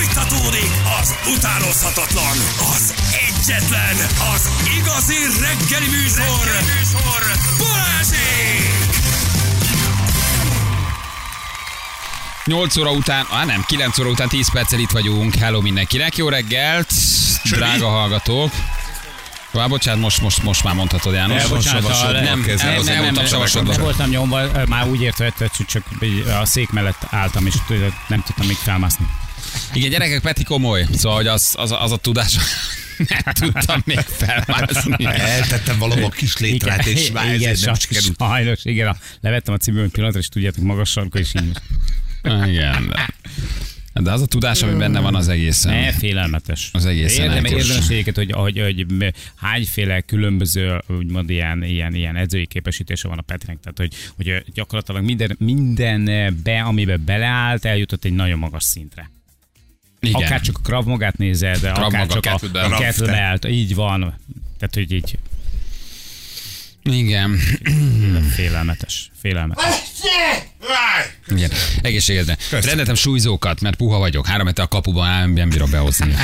Fújtatódik az utánozhatatlan, az egyetlen, az igazi reggeli műsor, reggeli műsor. Balázsék! 8 óra után, á nem, 9 óra után 10 perccel itt vagyunk. Hello mindenkinek, jó reggelt, drága hallgatók. Vá, bocsánat, most, most, most már mondhatod, János. bocsánat, Most a- nem, kezdve, nem, nem, nem, savasodva. nem voltam nyomva, már úgy értett, hogy csak a szék mellett álltam, és nem tudtam még felmászni. Igen, gyerekek, Peti komoly, szóval hogy az, az, az a tudás, nem tudtam még felmászni. Eltettem valahol a kis létrát, és már igen, ezért nem sikerült. sajnos, igen, a, levettem a cipőm pillanatra, és tudjátok, magas sarka, és így. Igen, de, de az a tudás, ami benne van, az egészen. Ne, félelmetes. Az egészen Érdem, érdemes egyébként, hogy, hogy, hogy hányféle különböző, úgymond ilyen, ilyen, ilyen edzői képesítése van a Petrinek. Tehát, hogy, hogy gyakorlatilag minden, mindenbe, amiben beleállt, eljutott egy nagyon magas szintre. Igen. Akár csak a Krav Magát nézed, Krav akár Maga, csak a, a kettlebell így van. Tehát, hogy így Igen. félelmetes. Félelmetes. Igen. Egészségedre. Rendeltem súlyzókat, mert puha vagyok. Három hete a kapuban áll, nem bírom behozni.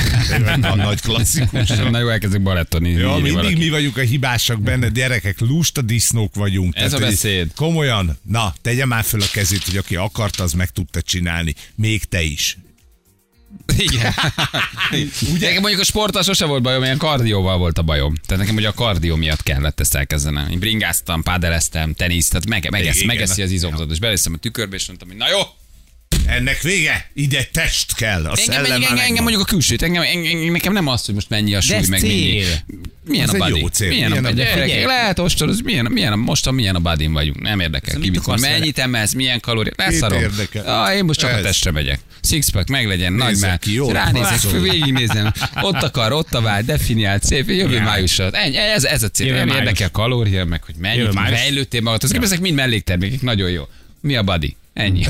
A nagy klasszikus. Na jó, elkezdek balettoni. Ja, mindig valaki. mi vagyunk a hibásak benne, gyerekek, lusta disznók vagyunk. Ez a hogy beszéd. Komolyan, na, tegye már föl a kezét, hogy aki akarta, az meg tudta csinálni. Még te is. Igen. Ugye? Nekem mondjuk a sporttal sose volt bajom, ilyen kardióval volt a bajom. Tehát nekem ugye a kardió miatt kellett ezt elkezdenem. Én bringáztam, pádeleztem, tenisz, tehát meg, megesz, megeszi az izomzat. És beleszem a tükörbe, és mondtam, hogy na jó, Ennek vége? Ide test kell. A engem, engem, engem, engem mondjuk a külsőt, engem, engem, nekem nem az, hogy most mennyi a súly, ez meg mennyi. cél. Milyen Ez a egy body? jó cél. Milyen, Milyen a, a- a, gyerekek, lehet ostoroz, milyen, milyen, a- mostan milyen a body vagyunk, nem érdekel. Ez Ki mit mond, mennyit emelsz, milyen kalóriát, leszarom. Ah, én most csak a Ez. testre megyek. Sixpack meglegyen, nagy Nézzek már. Ránézek, végignézem. Ott akar, ott a vár, definiált, szép, jövő Ja. május alatt. Ennyi, ez, ez a cél. Nem érdekel a kalória, meg hogy mennyit fejlődtél magad. Az ezek mind melléktermékek, nagyon jó. Mi a body? Ennyi.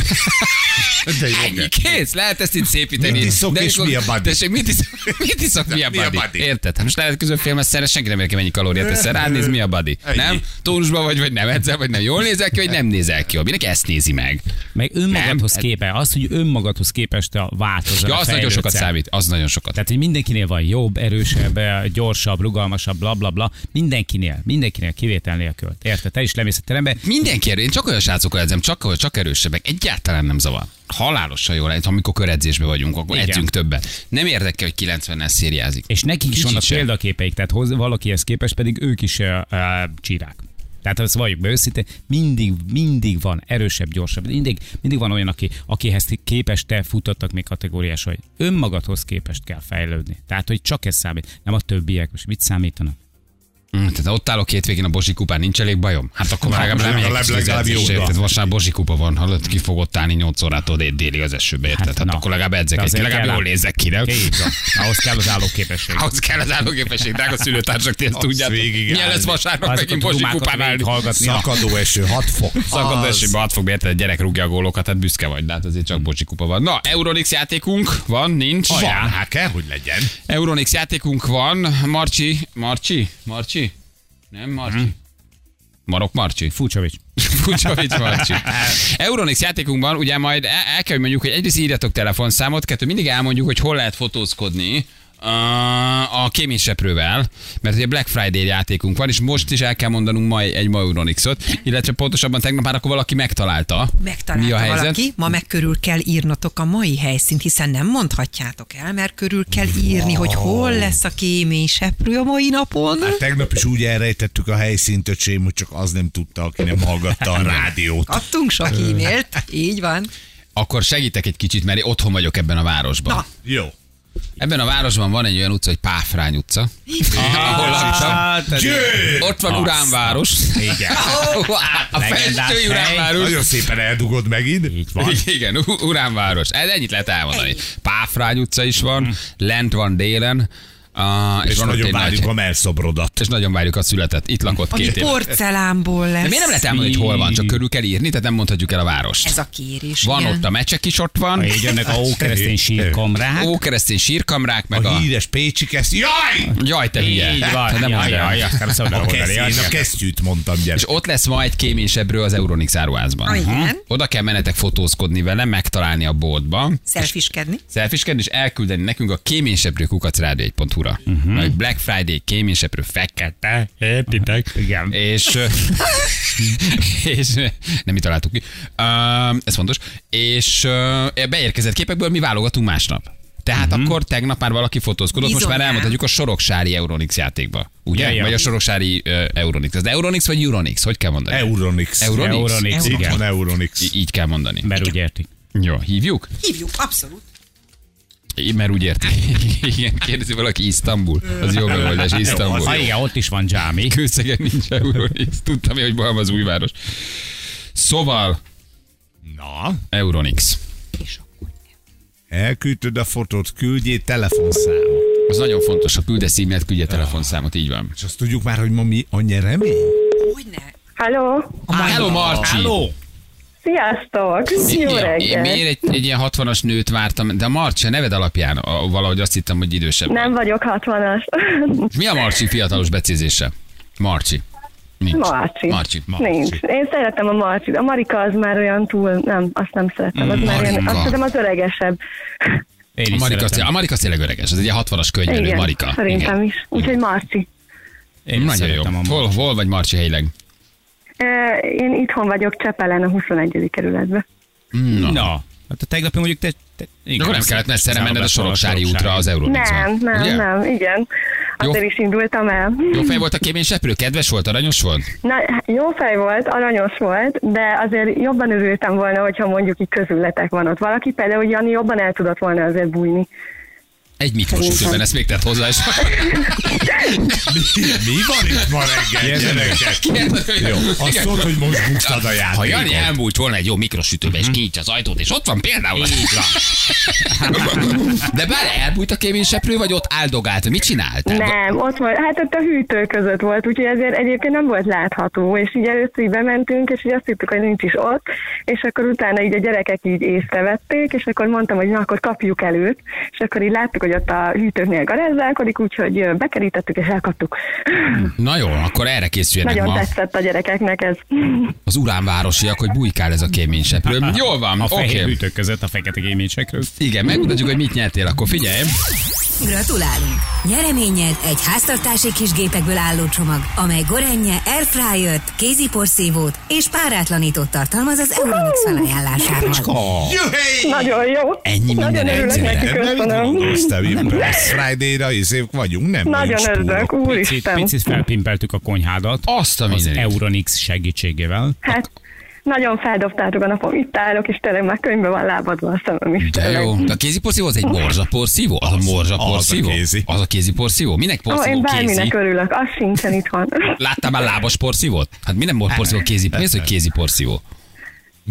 De jó, Ennyi, kész, lehet ezt itt szépíteni. Mit iszok De és mi a body? Tessék, mit iszok, mit iszok, mi a Mi a body? body? Érted? Hát most lehet közönfilmesszerre senki nem érke, mennyi kalóriát teszel. Ránéz, mi a body? Ennyi. Nem? Tónusban vagy, vagy nem edzel, vagy nem. Jól nézel ki, vagy nem nézel ki. Mindenki ezt nézi meg. Meg önmagadhoz Nem. képest, az, hogy önmagadhoz képest a változol. Ja, az nagyon sokat számít. Az nagyon sokat. Tehát, hogy mindenkinél van jobb, erősebb, gyorsabb, rugalmasabb, bla bla bla. Mindenkinél, mindenkinél kivétel nélkül. Érted? Te is lemész a terembe. Mindenki erő. Én csak olyan srácokkal edzem, csak, csak erősebbek. Egyáltalán nem zavar. Halálosan jól lehet, amikor köredzésben vagyunk, akkor Igen. edzünk többet. Nem érdekel, hogy 90-nel szériázik. És nekik is vannak sem. példaképeik, tehát hoz, valakihez képest pedig ők is uh, csírák. Tehát azt valljuk be őszintén, mindig, mindig van erősebb, gyorsabb. Mindig, mindig van olyan, aki, akihez képest te futottak még kategóriás, hogy önmagadhoz képest kell fejlődni. Tehát, hogy csak ez számít, nem a többiek. Most mit számítanak? Mm, tehát ott állok két végén a Bozsi kupán, nincs elég bajom? Hát akkor már legalább nem legalább- érted? Most már Bozsi kupa van, hallod, ki fogod állni 8 órától dé- déli az esőbe, érted? Hát, na. akkor legalább edzek, egy, legalább jól nézek ki, nem? Ahhoz kell az állóképesség. Ahhoz kell az állóképesség, drága szülőtársak, ti ezt tudjátok. Milyen lesz vasárnap megint Bozsi kupán állni? Szakadó eső, 6 fok. Szakad Az. esőbe 6 fog érted, a gyerek rúgja a gólokat, hát büszke vagy, de hát azért csak Bozsi kupa van. Na, Euronix játékunk van, nincs. Van, hát kell, hogy legyen. Euronix játékunk van. Marcsi, Marcsi, Marcsi? Nem Marcsi. Marok Marcsi. Fucsovics. Fucsovics Marcsi. Euronix játékunkban ugye majd el, el kell, hogy mondjuk, hogy egyrészt írjatok telefonszámot, kettő mindig elmondjuk, hogy hol lehet fotózkodni a kéményseprővel, mert ugye Black Friday játékunk van, és most is el kell mondanunk ma egy ma Euronixot, illetve pontosabban tegnap már akkor valaki megtalálta. Megtalálta Mi a helyzet? valaki, ma meg körül kell írnotok a mai helyszínt, hiszen nem mondhatjátok el, mert körül kell írni, hogy hol lesz a kémény seprő a mai napon. Hát tegnap is úgy elrejtettük a helyszínt, öcsém, hogy csak az nem tudta, aki nem hallgatta a rádiót. Adtunk sok e-mailt, így van. Akkor segítek egy kicsit, mert én otthon vagyok ebben a városban. Na. Jó. Ebben a városban van egy olyan utca, hogy Páfrány utca. Ahol laktam. Hát! Ott van Uránváros. Igen. A Legendás festői hely. Uránváros. Nagyon szépen eldugod megint. Így van. Igen, Uránváros. Ez ennyit lehet elmondani. Páfrány utca is van, lent van délen, Ah, és, és nagyon várjuk nagy... a melszobrodat. És nagyon várjuk a születet. Itt lakott Ami két éve. porcelánból lesz. De miért nem lehet elmondani, hogy hol van, csak körül kell írni, tehát nem mondhatjuk el a várost. Ez a kérés. Van igen. ott a mecsek is ott van. Így jönnek a hát, ókeresztény sírkamrák. Ókeresztény sírkamrák, meg a... a... híres pécsi kesz... Jaj! Jaj, te hülye! Hát, nem jaj, jaj, jaj, nem szabad a, kesz, én a kesztyűt mondtam, gyere. És ott lesz ma egy kéménysebbről az Euronix áruházban. Ah, hm? Oda kell menetek fotózkodni vele, megtalálni a boltba. Szelfiskedni. Szelfiskedni, és elküldeni nekünk a kéménysebbről kukac rádió 1.hu óra. Uh-huh. Black Friday kéményseprő fekete, értitek? Mhm. Igen. És, és nem mi találtuk ki. Ez fontos. És beérkezett képekből mi válogatunk másnap. Tehát uh-huh. akkor tegnap már valaki fotózkodott, Bizony, most már elmondhatjuk a soroksári Euronix játékba. Ugye? Ja, ja. Vagy a soroksári uh, Euronix. Az Euronix vagy Euronix? Hogy kell mondani? Euronix. Euronix. Euronix. Euronix. Igen. Euronix. Így kell mondani. Mert úgy értik. Jó, hívjuk? Hívjuk, abszolút. Én Mert úgy érti. Igen, kérdezi valaki Isztambul. Az jó megoldás, Isztambul. Ha igen, ott is van dzsámi. Kőszegen nincs Euronix. Tudtam hogy Balma az újváros. Szóval, Na, Euronix. És akkor elküldted a fotót, küldjél telefonszámot. Az nagyon fontos, ha küldesz e-mailt, küldje telefonszámot, így van. És azt tudjuk már, hogy ma mi a nyeremény? Hogyne. Halló, Hello, Marci! Halló! Sziasztok! Jó Én reggel! miért egy, egy ilyen 60-as nőt vártam, de a Marci a neved alapján a, valahogy azt hittem, hogy idősebb. Nem vagyok 60-as. Mi a Marci fiatalos becézése? Marci. Nincs. Marci. Marci. Nincs. Én szeretem a Marcit. A Marika az már olyan túl, nem, azt nem szeretem. Az már ilyen, azt hiszem az öregesebb. Én A Marika, az, szeretem. a Marika az tényleg öreges, az egy ilyen 60-as könyvelő, Igen, Marika. szerintem Igen. is. Úgyhogy Marci. Én Nagyon jó. Hol, hol vagy Marci helyileg? Én itthon vagyok Csepelen a 21. kerületben. Na. Na, hát a tegnapi mondjuk te... te igen, Akkor nem kellett messzere menned a Soroksári útra az Euronixon. Nem, nem, ugye? nem, igen. Jó. Azért is indultam el. Jó fej volt a kéményseprő? Kedves volt, aranyos volt? Na, jó fej volt, aranyos volt, de azért jobban örültem volna, hogyha mondjuk így közületek van ott valaki, például Jani jobban el tudott volna azért bújni. Egy mikrosütőben, ezt még tett hozzá, és Mi, mi van itt ma reggel, gyerekek? Jó, azt szólt, hogy most buktad a Ha Jani játékot. elmúlt volna egy jó mikrosütőbe, és kinyitja az ajtót, és ott van például. Így van. De bár elbújt a kéményseprő, vagy ott áldogált? Mit csinált? Nem, ott volt, hát ott a hűtő között volt, úgyhogy ezért egyébként nem volt látható, és így először így bementünk, és így azt hittük, hogy nincs is ott, és akkor utána így a gyerekek így észrevették, és akkor mondtam, hogy na, akkor kapjuk előtt, és akkor így láttuk, hogy ott a hűtőknél garázdálkodik, úgyhogy bekerítettük, és elkaptuk. Na jó, akkor erre készüljenek Nagyon ma tetszett a gyerekeknek ez. az uránvárosiak, hogy bujkál ez a kéményseprő. Jól van, A fehér Okay. hűtők között a fekete géménysekről. Igen, megmutatjuk, hogy mit nyertél, akkor figyelj. Gratulálunk! Nyereményed egy háztartási kis gépekből álló csomag, amely gorenje, airfryert, kézi porszívót és párátlanítót tartalmaz az Euronix felajánlásával. Nagyon jó. Ennyi minden Nagyon örülök egyszerre. Nem, Black Friday-ra izék vagyunk, nem Nagyon örülök, spórok. Picit, úristen. picit felpimpeltük a konyhádat. Azt a az. Euronix segítségével. Hát, nagyon feldobtátok a napom. Itt állok, és tényleg már könyvbe van lábadva a szemem is. De tényleg. jó. De a kézi porszívó az egy morzsa porszívó? Az, a morzsa az a kézi. Az a kézi porszívó? Minek Ó, porszívó én kézi? bárminek örülök, az sincsen itthon. Láttál már lábas porszívót? Hát mi nem porszívó kézi? Mi az, hogy kézi porszívó?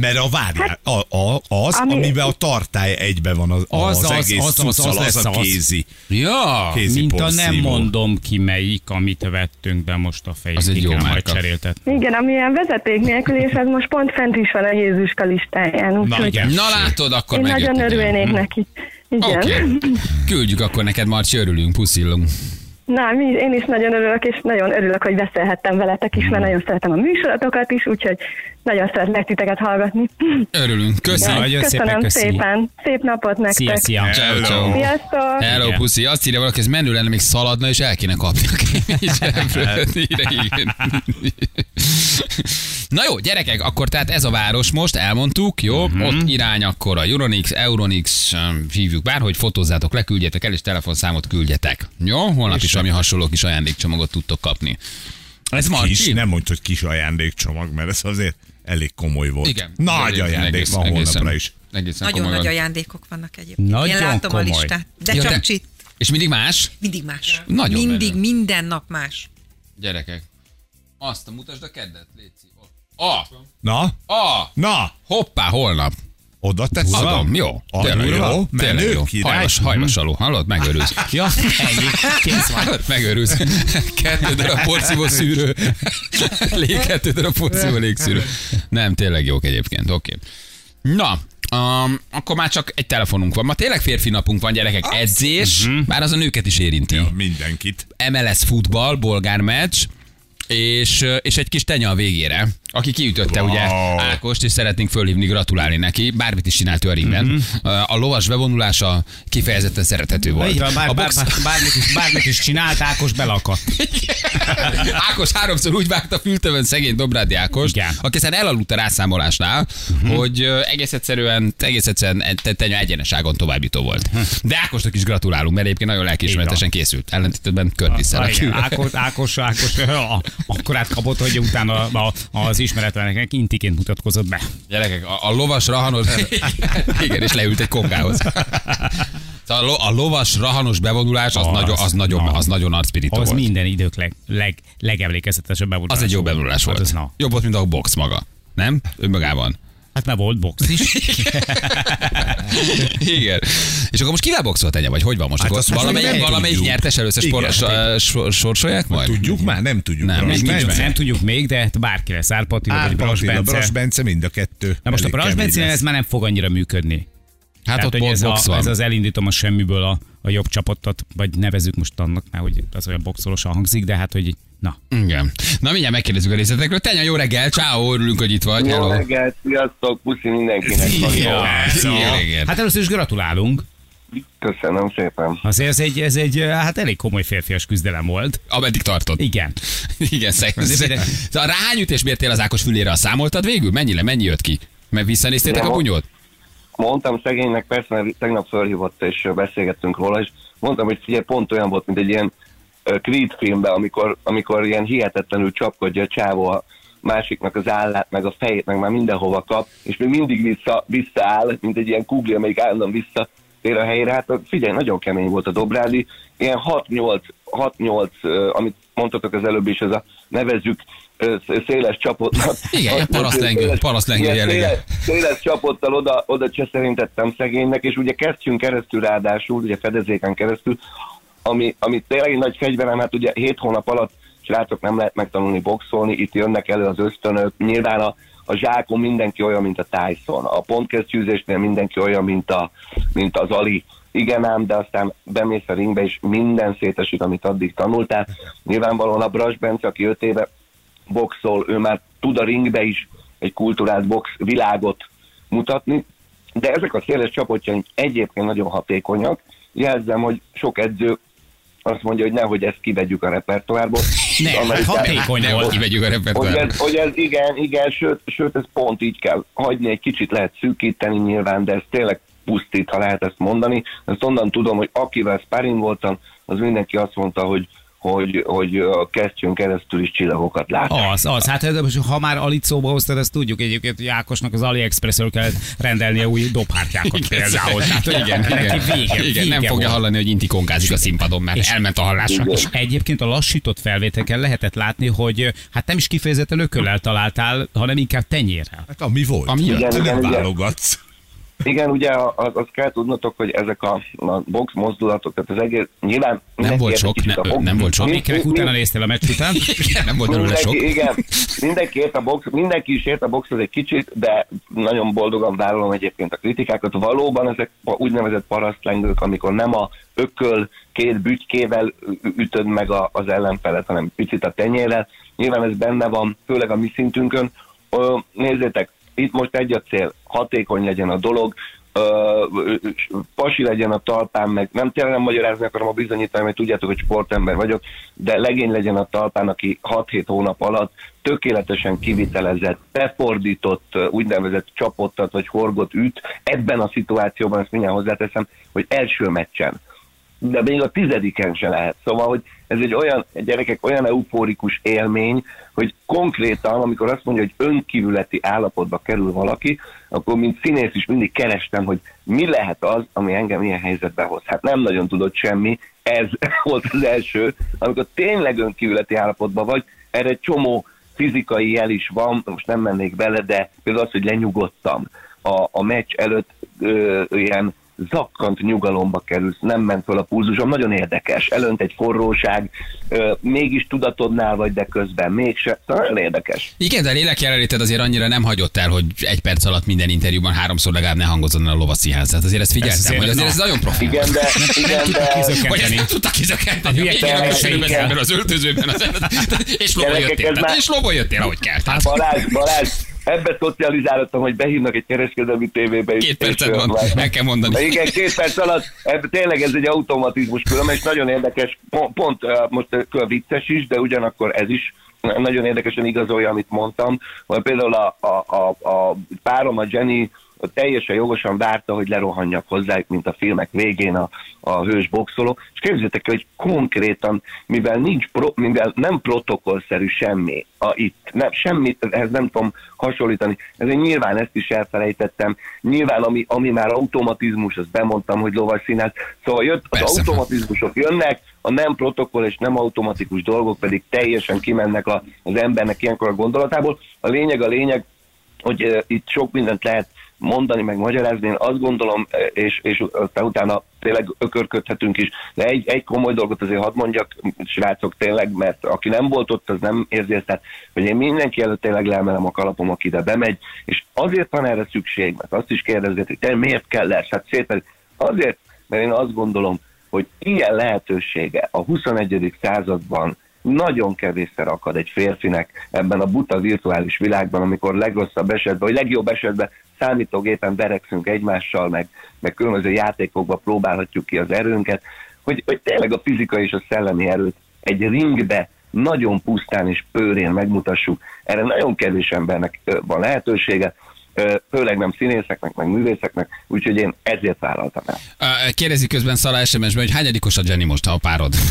Mert a várjál, a, a, az, Ami- amiben a tartály egybe van az, az, Az, az, az, egész az, az, az az, lesz a az. kézi. Ja. kézi Mint a nem mondom ki melyik, amit vettünk be most a fejét. Az egy jó majd márka. cseréltet. Igen, ami ilyen vezeték nélkül, és ez most pont fent is van a Jézuska listáján. Úgyhogy igen. Na látod, akkor én nagyon örülnék neki. Igen. Okay. Küldjük akkor neked, Marci, örülünk, puszillunk. Na, én is nagyon örülök, és nagyon örülök, hogy beszélhettem veletek is, mert nagyon szeretem a műsoratokat is, úgyhogy nagyon szeretlek titeket hallgatni. Örülünk. Köszönjük. Nagyon Köszönöm szépen, szépen. Szép napot nektek. Szia, szia. Ciao, ciao. Sziasztok! Hello, puszi. Azt írja valaki, ez menő lenne, még szaladna, és el kéne kapni a. Na jó, gyerekek, akkor tehát ez a város most, elmondtuk, jó? Mhm. Ott irány akkor a Euronix, Euronix, hívjuk bárhogy, fotózzátok le, küldjetek el, és telefonszámot küldjetek. Jó? Holnap is valami hasonló kis ajándékcsomagot tudtok kapni. Ez Kis, Marci? nem mondj, hogy kis ajándékcsomag, mert ez azért elég komoly volt. Igen. Nagy ajándék egészen- van holnapra egészen- is. Egészen Nagyon komoly nagy ajándékok vannak egyébként. Nagyon Én látom komoly. a listát. De Ja, csak de- csit. És mindig más? Mindig más. Nagyon Mindig, menő. minden nap más. Gyerekek. Azt, mutasd a keddet, Léci. A. Na? A. Na? Hoppá, holnap. Oda teszem? Adom, jó. Ah, Tényleg jó. Tényleg jó. Hajlas, hajlas alul. Hallod? Megörülsz. Ja, ennyi. Kész van. Megörülsz. Kettő darab porszívó szűrő. Lég, kettő darab porszívó légszűrő. Nem, tényleg jók egyébként. Oké. Na, Um, akkor már csak egy telefonunk van. Ma tényleg férfi napunk van, gyerekek. Edzés, bár az a nőket is érinti. Mindenkit. MLS futball, bolgár meccs, és, és egy kis tenya a végére, aki kiütötte Wow. ugye Ákost, és szeretnénk fölhívni, gratulálni neki. Bármit is csinált ő a ringben. A lovas bevonulása kifejezetten szerethető volt. Így van, bár, a bár, box... bár, bármit, is, bármit is csinált, Ákos belakadt. Ákos háromszor úgy vágta fültövön szegény Dobrádi Ákos, Igen. aki aztán elaludt a rászámolásnál, hogy ö, egész egyszerűen, egész egyszerűen te- tenya egyeneságon továbbító volt. De Ákosnak is gratulálunk, mert egyébként nagyon lelkiismeretesen készült. Ellentétben Körtisszel. Ah, Ákos, Ákos, Ákos a- akkor átkapott, hogy utána a, az ismeretleneknek intiként mutatkozott be. Gyerekek, a, a lovas rahanos... Igen, és leült egy kongához. Szóval a, lo, a lovas rahanos bevonulás az, Az, nagyon, az nagyon, na. az nagyon arcpirító Az volt. minden idők leg, leg, legemlékezetesebb bevonulás. Az egy jó bevonulás volt. Hát az, na. Jobb volt, mint a box maga. Nem? Önmagában. Hát már volt box is. Igen. És akkor most kivel boxolt ennyi, vagy hogy van most? Hát akkor most valamelyik, valamelyik tudjuk. nyertes először spor, Igen. so- so- sorsolják majd? Tudjuk már? Nem tudjuk. Nem, még nincs Bence. nem tudjuk még, de hát bárki lesz. Árpati vagy Bras Attila, Bras Bence. Bence mind a kettő. Na most a Bras lesz. ez már nem fog annyira működni. Hát ott hogy ez, box a, van. ez az elindítom a semmiből a, a jobb csapatot, vagy nevezük most annak, mert hogy az olyan boxolosan hangzik, de hát, hogy na. Igen. Na mindjárt megkérdezzük a részletekről. Tenya, jó reggel, ciao, örülünk, hogy itt vagy. Jó Hello. reggelt, sziasztok, puszi mindenkinek. Szia. Szia, Ja. reggel. Hát először is gratulálunk. Köszönöm szépen. Azért ez egy, ez egy hát elég komoly férfias küzdelem volt. Ameddig tartott. Igen. Igen, szegény. Ráhány ütést mértél az Ákos fülére, a számoltad végül? Mennyire, mennyi jött ki? Mert visszanéztétek Nem, a bunyót? Mondtam szegénynek, persze, mert tegnap fölhívott és beszélgettünk róla, és mondtam, hogy figyelj, pont olyan volt, mint egy ilyen Creed filmben, amikor, amikor ilyen hihetetlenül csapkodja a csávó a másiknak az állát, meg a fejét, meg már mindenhova kap, és még mindig vissza, visszaáll, mint egy ilyen kugli, amelyik állandóan vissza tér a helyre. Hát figyelj, nagyon kemény volt a Dobrádi. Ilyen 6-8, 6-8 ö, amit mondtatok az előbb is, ez a nevezzük széles csapotnak. Igen, parasztlengő- parasztlengő jellege. széles- széles csapottal oda, oda cseszerintettem szegénynek, és ugye kezdjünk keresztül ráadásul, ugye fedezéken keresztül, ami, ami tényleg egy nagy fegyverem, hát ugye 7 hónap alatt srácok nem lehet megtanulni boxolni, itt jönnek elő az ösztönök, nyilván a, a zsákon mindenki olyan, mint a Tyson, a pontkesztyűzésnél mindenki olyan, mint, a, mint az Ali, igen ám, de aztán bemész a ringbe, és minden szétesik, amit addig tanultál. Nyilvánvalóan a Bras Bence, aki 5 éve boxol, ő már tud a ringbe is egy kulturált box világot mutatni, de ezek a széles csapotjaink egyébként nagyon hatékonyak. Jelzem, hogy sok edző azt mondja, hogy nehogy ezt kivegyük a repertoárból. Ne, Az amerikán- hatékony Ne, volt. hogy kivegyük a hogy repertoárba. ez, hogy ez igen, igen, sőt, sőt, ez pont így kell hagyni, egy kicsit lehet szűkíteni nyilván, de ez tényleg pusztít, ha lehet ezt mondani. Ezt onnan tudom, hogy akivel sparring voltam, az mindenki azt mondta, hogy hogy, hogy a kesztyűn keresztül is csillagokat lát. Az, az. Hát ha már Alit szóba hoztad, ezt tudjuk egyébként, hogy Ákosnak az AliExpressről kellett rendelnie új dobhártyákat például. Tehát, hogy igen, neki igen, vége, igen, nem vége fogja volt. hallani, hogy inti konkázik a színpadon, mert És- elment a hallásra. Igen. És egyébként a lassított felvételken lehetett látni, hogy hát nem is kifejezetten ököllel találtál, hanem inkább tenyérrel. Hát ami volt. Ami jött. Igen, nem igen, igen. válogatsz. Igen, ugye az, az kell tudnotok, hogy ezek a, a box mozdulatok, tehát az egész, nyilván... mindenki volt sok, ne- box- nem volt sok. Mi- Mikrek mi- utána néztél a meccs után? Nem volt belőle sok. Igen, mindenki ért a box, mindenki is ért a boxhoz egy kicsit, de nagyon boldogan vállalom egyébként a kritikákat. Valóban ezek úgynevezett parasztlengők, amikor nem a ököl két bütykével ütöd meg a, az ellenfelet, hanem picit a tenyérrel. Nyilván ez benne van, főleg a mi szintünkön. Ö, nézzétek, itt most egy a cél, hatékony legyen a dolog, pasi legyen a talpán, meg nem tényleg nem magyarázni akarom a bizonyítani, mert tudjátok, hogy sportember vagyok, de legény legyen a talpán, aki 6-7 hónap alatt tökéletesen kivitelezett, befordított, úgynevezett csapottat vagy horgot üt. Ebben a szituációban, ezt mindjárt hozzáteszem, hogy első meccsen de még a tizediken se lehet. Szóval, hogy ez egy olyan, gyerekek, olyan eufórikus élmény, hogy konkrétan, amikor azt mondja, hogy önkívületi állapotba kerül valaki, akkor mint színész is mindig kerestem, hogy mi lehet az, ami engem ilyen helyzetbe hoz. Hát nem nagyon tudott semmi, ez volt az első, amikor tényleg önkívületi állapotban vagy, erre egy csomó fizikai jel is van, most nem mennék bele, de például az, hogy lenyugodtam, a, a meccs előtt ö, ilyen zakkant nyugalomba kerülsz, nem ment fel a pulzusom, nagyon érdekes, elönt egy forróság, ö, mégis tudatodnál vagy, de közben mégse, szóval nagyon érdekes. Igen, de a lélek jelenléted azért annyira nem hagyott el, hogy egy perc alatt minden interjúban háromszor legalább ne hangozzon el a lovaszínház. Tehát azért ezt figyeltem, Ez azért- hogy azért ez nagyon profi. Igen, de, igen, tudtak de. Hogy ezt nem tudtak kizökkenteni. Gyerekek, különbözőben, az öltözőben, az, és Gyerekek, jöttél. és lóval jöttél, ahogy kell. Tehát Balázs, Balázs, ebbe szocializálottam, hogy behívnak egy kereskedelmi tévébe is. két percet van, ö, meg kell mondani. De igen, két perc alatt, ebbe tényleg ez egy automatizmus különben, és nagyon érdekes, pont, pont most vicces is, de ugyanakkor ez is nagyon érdekesen igazolja, amit mondtam, hogy például a, a, a, a párom, a Jenny teljesen jogosan várta, hogy lerohanjak hozzá, mint a filmek végén a, a hős boxoló, és képzeljétek el, hogy konkrétan, mivel nincs pro, mivel nem protokollszerű semmi a, itt, nem, semmit ehhez nem tudom hasonlítani, ezért nyilván ezt is elfelejtettem, nyilván ami, ami már automatizmus, azt bemondtam, hogy lovas színház, szóval jött, az Persze. automatizmusok jönnek, a nem protokoll és nem automatikus dolgok pedig teljesen kimennek a, az embernek ilyenkor a gondolatából. A lényeg a lényeg, hogy uh, itt sok mindent lehet mondani, meg magyarázni. Én azt gondolom, eh, és, és utána tényleg ökörködhetünk is, de egy, egy komoly dolgot azért hadd mondjak, srácok tényleg, mert aki nem volt ott, az nem érzi ezt, tehát, hogy én mindenki előtt tényleg leemelem a kalapom, aki ide bemegy, és azért van erre szükség, mert azt is kérdezzétek, hogy te miért kell lesz? Hát szépen, azért, mert én azt gondolom, hogy ilyen lehetősége a 21. században nagyon kevésszer akad egy férfinek ebben a buta virtuális világban, amikor legrosszabb esetben, vagy legjobb esetben számítógépen verekszünk egymással, meg, meg különböző játékokba próbálhatjuk ki az erőnket, hogy, hogy tényleg a fizikai és a szellemi erőt egy ringbe nagyon pusztán és pőrén megmutassuk. Erre nagyon kevés embernek van lehetősége, főleg nem színészeknek, meg művészeknek, úgyhogy én ezért vállaltam el. Ö, Kérdezi közben Szala SMS-ben, hogy hányadikos a Jenny most a párod?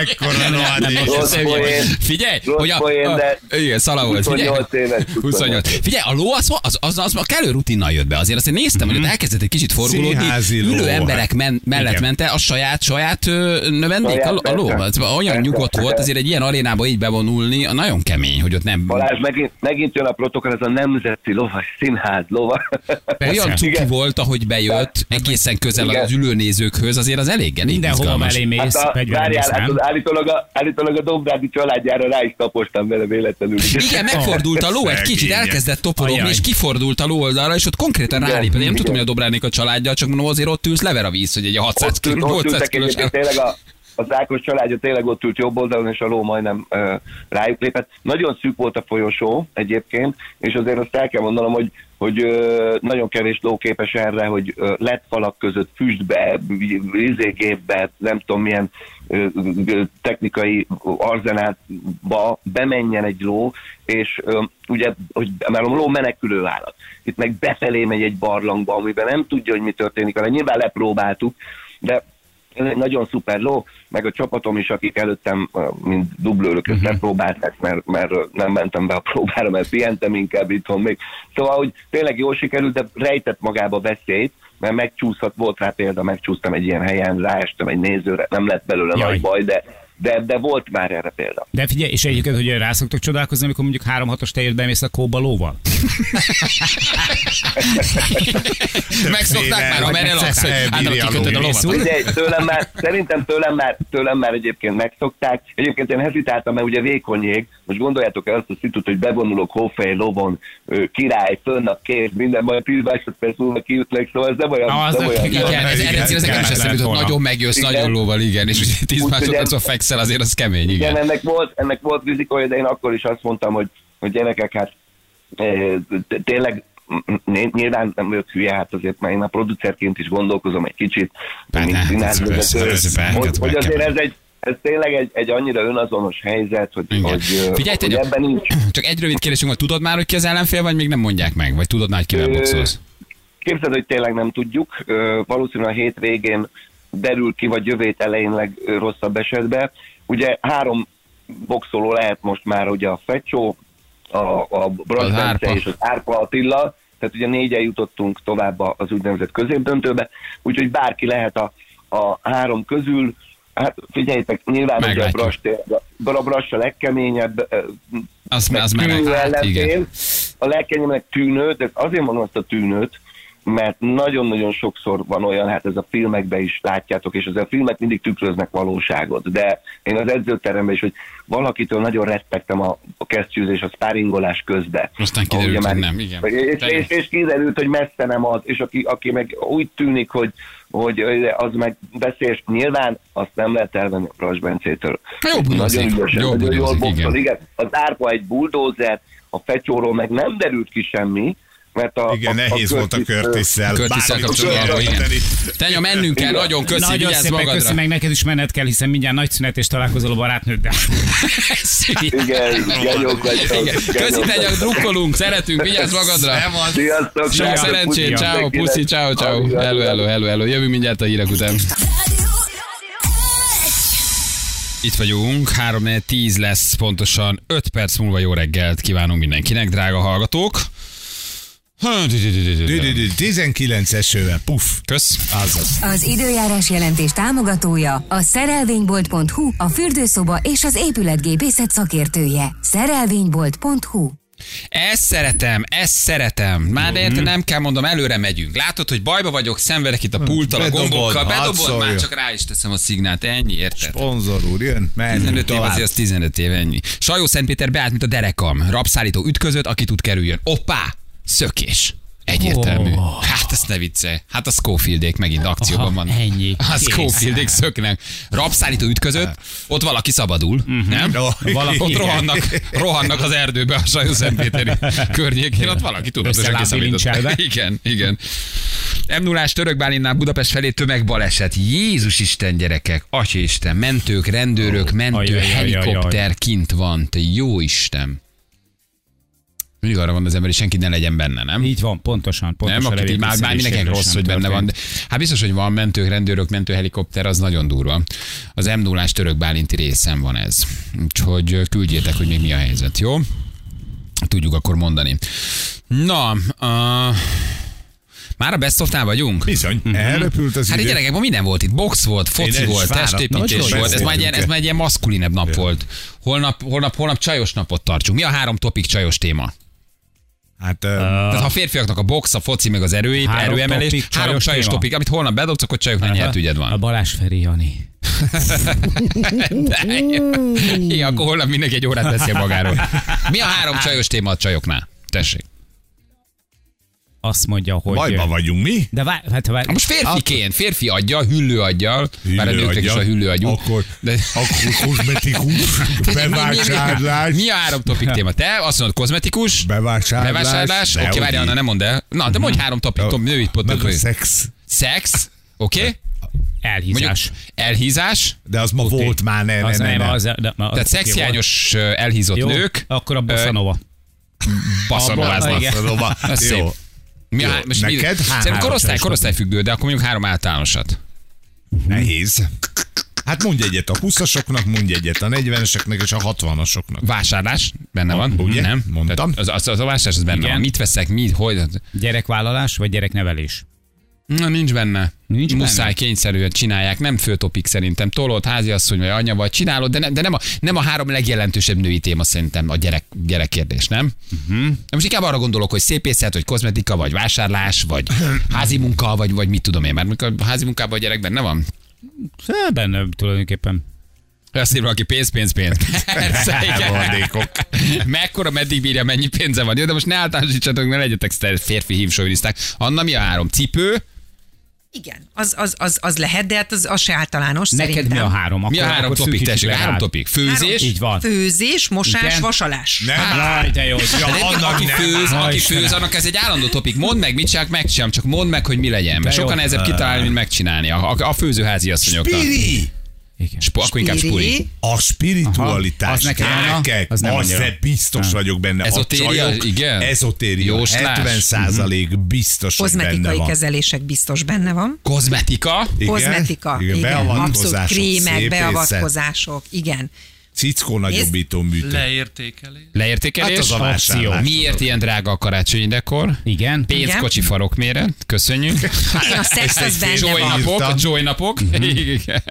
Ekkora. Figyelj, hogy a, igen, Szala volt. Figyelj, 28 éves. 28. Figyelj, a ló az, az, az, az, az kellő rutinnal jött be. Azért azt én néztem, hogy ott elkezdett egy kicsit forgulódni. Ülő emberek mellett Igen. mente, a saját, saját növendék a, ló. Az Olyan nyugodt volt, azért egy ilyen arénába így bevonulni, nagyon kemény, hogy ott nem... Balázs, megint, megint jön a protokoll, ez a Nemzeti Lovas Színház lova. Olyan cuki volt, ahogy bejött, egészen közel Igen. az ülőnézőkhöz, azért az elég, elég Mindenhova izgalmas. mellé mész, Hát a, várjál, hát nem? az állítólag, a, állítólag a Dobrádi családjára rá is tapostam vele véletlenül. Igen, megfordult a ló, egy kicsit elkezdett toporogni, és kifordult a ló oldalra, és ott konkrétan rálépett. Én nem tudom, hogy a Dobránék a családja, csak mondom, azért ott ülsz, lever a víz, hogy egy 600 ott, ült, kiló, ott 800 ültek kilós. tényleg a, az Ákos családja tényleg ott ült jobb oldalon, és a ló majdnem uh, rájuk lépett. Nagyon szűk volt a folyosó egyébként, és azért azt el kell mondanom, hogy hogy ö, nagyon kevés ló képes erre, hogy ö, lett falak között füstbe, izégépbe, nem tudom milyen ö, ö, technikai arzenátba bemenjen egy ló, és ö, ugye, hogy már a ló menekülő állat. Itt meg befelé megy egy barlangba, amiben nem tudja, hogy mi történik, hanem nyilván lepróbáltuk, de ez egy nagyon szuper ló, meg a csapatom is, akik előttem, mint dublőrök, ezt nem próbálták, mert, mert nem mentem be a próbára, mert pihentem inkább itthon még. Szóval, hogy tényleg jól sikerült, de rejtett magába veszélyt, mert megcsúszhat, volt rá példa, megcsúsztam egy ilyen helyen, ráestem egy nézőre, nem lett belőle Jaj. nagy baj, de, de, de volt már erre példa. De figyelj, és egyébként, hogy rá szoktok csodálkozni, amikor mondjuk 3-6-os tejért bemész a kóba lóval? Megszokták már, ha merre laksz, hogy a kikötöd a lovat. Ugye, tőlem már, szerintem tőlem már, tőlem már egyébként megszokták. Egyébként én hezitáltam, mert ugye vékony jég. Most gondoljátok el azt a szitut, hogy bevonulok hófej, lovon, király, fönn a kéz, minden majd 10 másodperc múlva kiütlek, szóval ez nem olyan, Ah, az nem olyan Igen, ez Igen, erre cél, ez nekem is kellett eszembe jutott, volna. nagyon megjössz, nagyon lóval, igen, és ugye 10 Úgy, másodpercon ugye- fekszel, azért az kemény, Igen, igen. ennek volt, ennek volt rizikója, de én akkor is azt mondtam, hogy, hogy gyerekek, hát eh, tényleg nyilván nem vagyok hülye, hát azért már én a producerként is gondolkozom egy kicsit, Persze, mint színházvezető, hogy, azért ez egy ez tényleg egy, egy annyira önazonos helyzet, hogy, Igen. hogy, Figyelj, hogy ebben nincs. Csak egy rövid kérdésünk van, tudod már, hogy ki az ellenfél, vagy még nem mondják meg? Vagy tudod már, hogy kivel boxolsz? Képzeld, hogy tényleg nem tudjuk. Valószínűleg a hétvégén derül ki, vagy jövő hét elején legrosszabb esetben. Ugye három boxoló lehet most már, ugye a Fecsó, a, a Az Brass Bence Árpa. és az Árpa Attila, tehát ugye négyen jutottunk tovább az úgynevezett középdöntőbe, úgyhogy bárki lehet a, a három közül, Hát figyeljetek, nyilván ugye a. Brass, a Brass a legkeményebb Az, meg az tűnő. Hát, ellenfél. A legkeményebb tűnőt, de azért mondom ezt a tűnőt, mert nagyon-nagyon sokszor van olyan, hát ez a filmekben is látjátok, és ez a filmek mindig tükröznek valóságot, de én az edzőteremben is, hogy valakitől nagyon rettegtem a, a kesztyűzés, a sparringolás közben. Aztán kiderült, hogy nem, igen. És, és, és, kiderült, hogy messze nem az, és aki, aki meg úgy tűnik, hogy, hogy az meg beszélés, nyilván azt nem lehet elvenni a Brass Bencétől. Jó budozik, Nagyon ügyesen, jó nagyon jól budozik, boxol, igen. igen. Az árpa egy buldózer, a fetyóról meg nem derült ki semmi, mert a, Igen, a, nehéz volt a. Curtis-szel bármit kapcsolatban. Tenya, mennünk kell, Igen. nagyon köszi, Nagyon vigyázz szépen magadra. köszi, meg neked is menned kell, hiszen mindjárt nagy szünet és találkozol a barátnőddel. Igen, genyók. Köszi, Tenya, drukkolunk, szeretünk, vigyázz magadra. Sziasztok! Sok szerencsét, ciao, puszi, ciao, ciao. Hello, hello, hello, hello. Jövünk mindjárt a hírek után. Itt vagyunk, 3 10 lesz pontosan, 5 perc múlva jó reggelt kívánunk mindenkinek, drága hallgatók. Dü-dü-dü, 19 esővel, puff. Kösz. Azaz. Az időjárás jelentés támogatója a szerelvénybolt.hu, a fürdőszoba és az épületgépészet szakértője. Szerelvénybolt.hu Ezt szeretem, ezt szeretem. Már de érted, nem kell mondom, előre megyünk. Látod, hogy bajba vagyok, szenvedek itt a pulttal, a Bedobod, gombokkal, hadd bedobod, már csak rá is teszem a szignát, ennyi, érted? Sponzor úr, jön, menjünk 15 év azért az 15 év ennyi. Sajó Szentpéter beállt, mint a derekam. Rapszállító ütközött, aki tud kerüljön. Oppá! Szökés. Egyértelmű. Oh. Hát ezt ne viccelj. Hát a Schofieldék megint akcióban van. ennyi. A. Schofieldék szöknek. Rapszállító ütközött, ott valaki szabadul, nem? No, Valaki- Ott rohannak, rohannak az erdőbe a Sajó Szentpéteri környékén, ott valaki tudatosan kiszabadított. Igen, igen. m 0 Török Bálinnál Budapest felé tömegbaleset. Jézus Isten gyerekek, Atya Isten, mentők, rendőrök, mentő, Ajajajajaj. helikopter kint van, te jó Isten. Mindig arra van az ember, hogy senki ne legyen benne, nem? Így van, pontosan. pontosan Nem, akit így már, már mindenkinek rossz, hogy benne van. De, hát biztos, hogy van mentők, rendőrök, mentőhelikopter, az nagyon durva. Az m 0 török bálinti részen van ez. Úgyhogy küldjétek, hogy még mi a helyzet, jó? Tudjuk akkor mondani. Na, uh, már a best of vagyunk? Bizony, elröpült az Hát idő. gyerekek, ma minden volt itt. Box volt, foci volt, testépítés volt. Ez már, egy ilyen, ez már egy ilyen maszkulinebb nap volt. Holnap, holnap, holnap csajos napot tartsunk. Mi a három topik csajos téma? Hát, uh, Tehát ha a férfiaknak a box, a foci, meg az erőép, Három erőemelés, topik, három csajos csajos téma. topik, amit holnap bedobsz, akkor csajoknál nyert ügyed A van. Balázs Feri Jani. De, Igen, akkor holnap mindenki egy órát beszél magáról. Mi a három csajos téma a csajoknál? Tessék. Azt mondja, hogy... bajba vagyunk mi? De vár, hát, vár, most férfiként, férfi adja, hüllő adja, bár a nőknek is a hüllő agyú. Akkor, De, akkor kozmetikus, bevásárlás, Mi a három topik téma? Te azt mondod, kozmetikus, bevásárlás. bevásárlás, oké, dehogy várj, így. Anna, nem mondd el. Na, de mondj három topik, top, női Meg a szex. Szex, oké? Mondjuk elhízás. elhízás, De az ma Oké. volt már, ne, ne, Az ne, nem, ne. az, de, az tehát szexhiányos elhízott. Jó, nők, akkor a baszanoláznak. Igen. Szoroba. Ez. Jó. Mi a, Jó, most mi, neked szerintem három korosztály, korosztály függő, de akkor mondjuk három általánosat. Nehéz. Hát mondj egyet a 20-asoknak, mondj egyet a 40-eseknek és a 60-asoknak. Vásárlás, benne van. ugye? Nem? Mondtam. Tehát Az, az, az, a vásárlás az benne Igen. van. Mit veszek, mit, hogy? Gyerekvállalás vagy gyereknevelés? Na, nincs benne. Nincs Muszáj benne? kényszerűen csinálják, nem főtopik szerintem. Tolod, háziasszony vagy anya vagy csinálod, de, ne, de nem, a, nem a három legjelentősebb női téma szerintem a gyerek, gyerekkérdés, nem? Uh-huh. Most inkább arra gondolok, hogy szépészet, vagy kozmetika, vagy vásárlás, vagy házi munka, vagy, vagy mit tudom én, mert mikor a házi munkában a gyerek benne van. Hát benne tulajdonképpen. Azt írva, aki pénz, pénz, pénz. Persze, igen. Mekkora, meddig bírja, mennyi pénze van. Jó, de most ne általánosítsatok, ne legyetek férfi hívsoviniszták. Anna, mi a három? Cipő? Igen, az, az, az, az lehet, de hát az, az se általános Neked szerintem. mi a három? Mi a Akkor- három akkor topik? Tessék, három topik. Főzés? Így van. Főzés, mosás, Igen. vasalás. Nem, Jaj, de jó. Ja, De annak aki nem. főz, aki főz, annak ez egy állandó topik. Mondd meg, mit csinálok, megcsinálom, csak mondd meg, hogy mi legyen. Mert sokan nehezebb kitalálni, mint megcsinálni. A, a, a főzőházi asszonyoknak. Spiri! Igen. Spo, akkor inkább spuri. A spiritualitás. Aha, az? Gyerekek, Az nem az biztos Nem. vagyok benne. Ezotéria, a csajok, igen? Ezotéria. Jóslás? 70 százalék biztos, hogy benne Kozmetikai van. kezelések biztos benne van. Kozmetika. Igen? Kozmetika, Igen, igen, abszolút beavatkozások, krémek, szépészet, beavatkozások, igen. Cickó nagyobbító műtét. Leértékelés. Leértékelés. Hát az a vásárlás. Miért ilyen drága a karácsonyi dekor? Igen. Pénzkocsi farokméret. Köszönjük. Igen, a szex az benne Joy van. napok, Írta. Joy napok. Igen.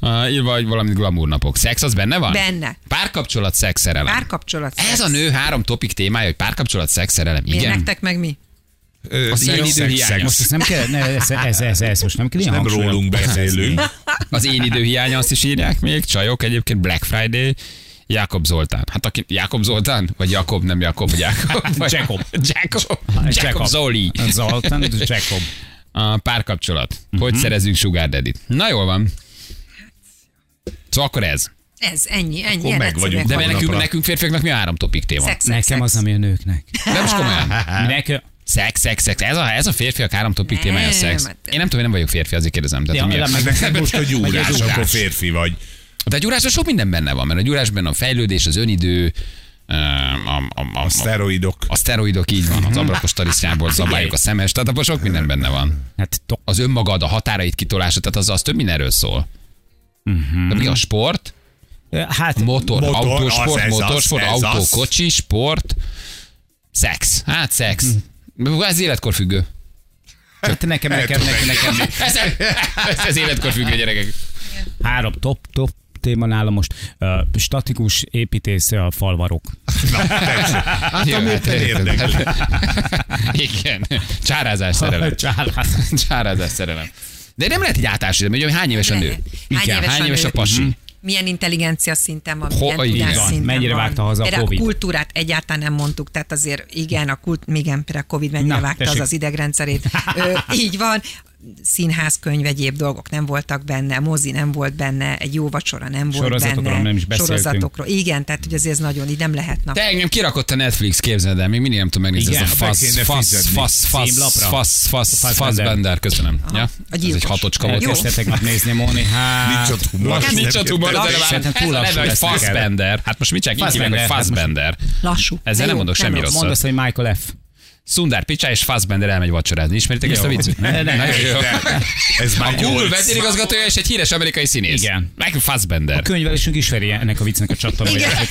Uh, írva, hogy valami glamour napok. Szex az benne van? Benne. Párkapcsolat, szex, szerelem. Párkapcsolat. Ez szex. a nő három topik témája, hogy párkapcsolat, szex, szerelem. Miért Igen. nektek meg mi? Ö, Az én szex, időhiánya. Most ezt nem kell, ne, ez, ez, ez, ez, most nem kell ilyen Nem rólunk beszélünk. Az én időhiánya azt is írják még. Csajok egyébként Black Friday. Jákob Zoltán. Hát aki, Jákob Zoltán? Vagy Jakob, nem Jakob, vagy Jákob. Vagy Jakob. Jakob. Jakob Zoli. Zoltán, Jacob. A párkapcsolat. Hogy szerezünk sugar daddy Na jól van. Szóval akkor ez. Ez, ennyi, ennyi. Akkor meg vagyunk. De nekünk, nekünk férfiaknak mi a három topik téma? Szex, szex, Nekem szex. az, ami a nőknek. De most komolyan. Minek, Szex, szex, szex. Ez a, ez a férfiak három topik Nem, témája a szex. hát- Én nem tudom, én nem vagyok férfi, azért kérdezem. Tehát, Ja, nem, meg- Neked most a gyúrás, akkor férfi vagy. De a gyúrásban sok minden benne van, mert a gyúrásban a fejlődés, az önidő, a, a, a, a, A szteroidok. a szteroidok így van, az ablakos tarisznyából szabályok a szemes, tehát abban sok minden benne van. hát Az önmagad, a határait kitolása, tehát az, az több mindenről szól. De mi a sport? Hát, Motor, Motor, autósport, az, az, motorsport, ez autó, az. kocsi, sport, szex. Hát szex. Ez életkor függő. hát nekem, nekem, nekem, nekem, Ez, ez, ez életkor függő gyerekek. három top, top téma nálam most. Uh, statikus építész a falvarok. Hát Jó, amiért hát, érdekli. Igen. Csárázás szerelem. Csálász. Csárázás szerelem. De nem lehet így átásítani, hogy hány éves a nő? Hány Igen, éves hány a éves nő? a pasi? milyen intelligencia szinten van, Ho- milyen tudás van. szinten Mennyire van. vágta haza a Covid? a kultúrát egyáltalán nem mondtuk, tehát azért igen, a kult, igen, például a Covid mennyire Na, vágta az tessék. az idegrendszerét. Ö, így van. Színház, könyv, egyéb dolgok nem voltak benne, mozi nem volt benne, egy jó vacsora nem volt Sorozatokról benne. nem is beszéltünk. Sorozatokról. Igen, tehát hogy azért ez nagyon így nem lehet nap. Te engem kirakott a Netflix, képzeld el, még mindig nem tudom megnézni Igen, ezt a fasz, fasz, fasz, fasz, fasz, fasz, Fassbender. Fassbender, köszönöm. Ja? a Ez egy hatocska volt. Jó. Tegnap nézni, Móni. Hát, Nincs ott humor. Nincs ott humor, de túl lassú lesz. Fassbender. Hát most mit csak így hívják, hogy Fassbender, hát. Lassú. Ezzel nem mondok semmi rossz. rosszat. mondd azt, hogy Michael F. Sundar Pichai és Fassbender elmegy vacsorázni. Ismeritek ezt a viccet? Ne, ne, jó. Ez A már Google nyolc. vezérigazgatója és egy híres amerikai színész. Igen. Michael Fassbender. Könyvelésünk ismeri ennek a viccnek a csattanóját.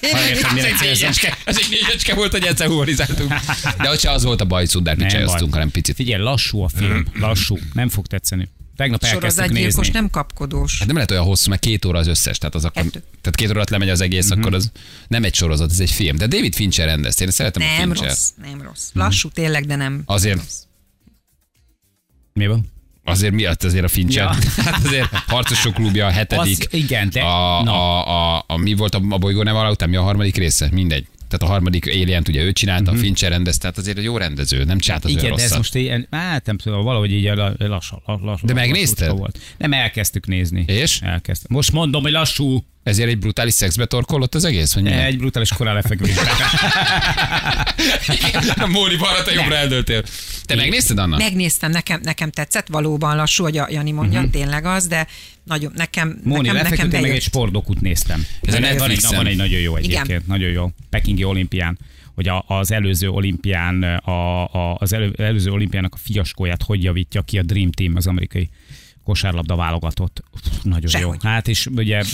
Ez egy négyecske, ez egy négyecske volt, hogy egyszer humorizáltunk. De hogy se az volt a baj, Pichaioztunk, baj. hanem picit. Figyelj, lassú a film, lassú. Nem fog tetszeni. Tegnap Sorozatgyilkos nézni. nem kapkodós. Hát nem lehet olyan hosszú, mert két óra az összes. Tehát, az akkor, Kettő. tehát két óra alatt lemegy az egész, akkor az nem egy sorozat, ez egy film. De David Fincher rendezte, én szeretem a Nem Fincher. rossz, nem rossz. Lassú tényleg, de nem Azért, rossz. Mi van? azért miatt azért a Fincher. Ja. Hát azért harcosok klubja, a hetedik. Az, igen, de... a, na. a, a, a, mi volt a, a bolygó neve után, mi a harmadik része? Mindegy. Tehát a harmadik alien ugye ő csinálta, a Fincher rendezte, tehát azért egy jó rendező, nem csinált az Mhm. Igen, de ez most ilyen, hát nem tudom, valahogy így la- lassan. lassan De megnézted? Volt. Nem, elkezdtük nézni. És? Elkezdtem. Most mondom, hogy lassú. Ezért egy brutális szexbe torkolott az egész? Vagy milyen? Egy brutális korán lefekvés. a Móri balra, te jobbra eldöltél. Te megnézted, Anna? Megnéztem, nekem, nekem tetszett, valóban lassú, hogy a Jani mondja, uh-huh. tényleg az, de nagyon, nekem. Móni, nekem, nekem lefeküdtem, meg egy bejött. sportdokut néztem. Ez a van, egy, van egy nagyon jó Igen. egyébként, nagyon jó. Pekingi olimpián hogy a, az előző olimpián, a, a, az elő, előző olimpiának a fiaskóját hogy javítja ki a Dream Team, az amerikai kosárlabda válogatott. Nagyon Sehogy. jó. Hát és ugye,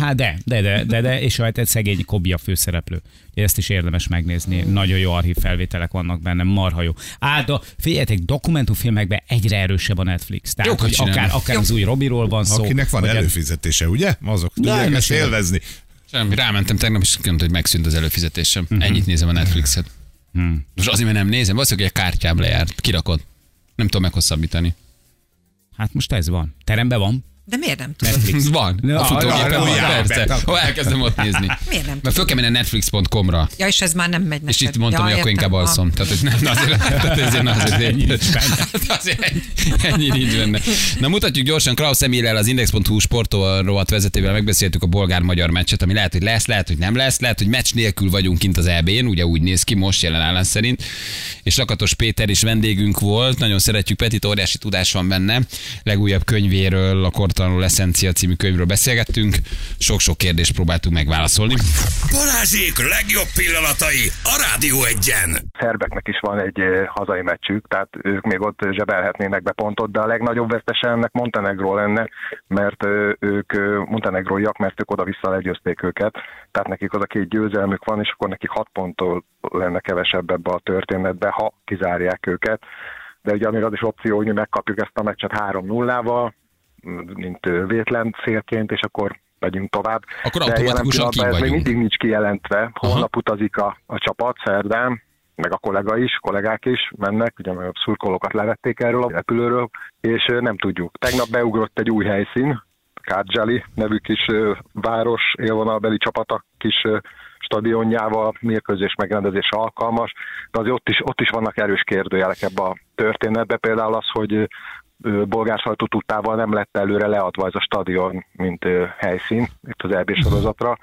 hát de, de, de, de, de, és hát egy szegény Kobi a főszereplő. Ezt is érdemes megnézni. Nagyon jó archív felvételek vannak benne, marha jó. Á, de figyeljetek, dokumentumfilmekben egyre erősebb a Netflix. Tehát, hogy akár, akár az új Robiról van szó. Akinek van előfizetése, ugye? Azok tudják élvezni. Semmi, rámentem tegnap, és mondta, hogy megszűnt az előfizetésem. Ennyit nézem a Netflixet. Most azért, mert nem nézem, valószínűleg egy kártyám lejárt, kirakod. Nem tudom meghosszabbítani. Hát most ez van. Teremben van. De miért nem tudod? Netflix. Van. Ja, A futógépen van, persze. Ha elkezdem ott nézni. Miért nem Mert föl kell menni netflix.com-ra. Ja, és ez már nem megy neked. És itt mondtam, ja, hogy akkor inkább Ah. alszom. Tehát, hogy nem, azért, tehát azért, azért ennyi azért ennyi, ennyi nincs benne. Na mutatjuk gyorsan Klaus Emilel, az Index.hu sportrovat vezetővel megbeszéltük a bolgár-magyar meccset, ami lehet, hogy lesz, lehet, hogy nem lesz, lehet, hogy meccs nélkül vagyunk kint az EB-n, ugye úgy néz ki most jelen állás szerint. És Lakatos Péter is vendégünk volt, nagyon szeretjük Petit, óriási tudás van benne. Legújabb könyvéről, a Kortalanul Eszencia című könyvről beszélgettünk. Sok-sok kérdést próbáltunk megválaszolni. Balázsék legjobb pillanatai a Rádió egyen. szerbeknek is van egy eh, hazai meccsük, tehát ők még ott zsebelhetnének be pontot, de a legnagyobb vesztese ennek Montenegró lenne, mert eh, ők eh, montenegróiak, mert ők oda-vissza legyőzték őket, tehát nekik az a két győzelmük van, és akkor nekik hat ponttól lenne kevesebb ebbe a történetbe, ha kizárják őket. De ugye amíg az is opció, hogy mi megkapjuk ezt a meccset 3-0-val, mint vétlen célként, és akkor megyünk tovább. Akkor De jelen automatikusan kint ez még mindig nincs kijelentve. Holnap utazik a, a csapat szerdán, meg a kollega is, kollégák is mennek, ugye a szurkolókat levették erről a repülőről, és nem tudjuk. Tegnap beugrott egy új helyszín, Kárdzseli nevű kis város élvonalbeli csapata kis stadionjával, mérkőzés megrendezés alkalmas, de azért ott is, ott is vannak erős kérdőjelek ebbe a történetbe, például az, hogy bolgár sajtó tudtával nem lett előre leadva ez a stadion, mint helyszín itt az EB sorozatra.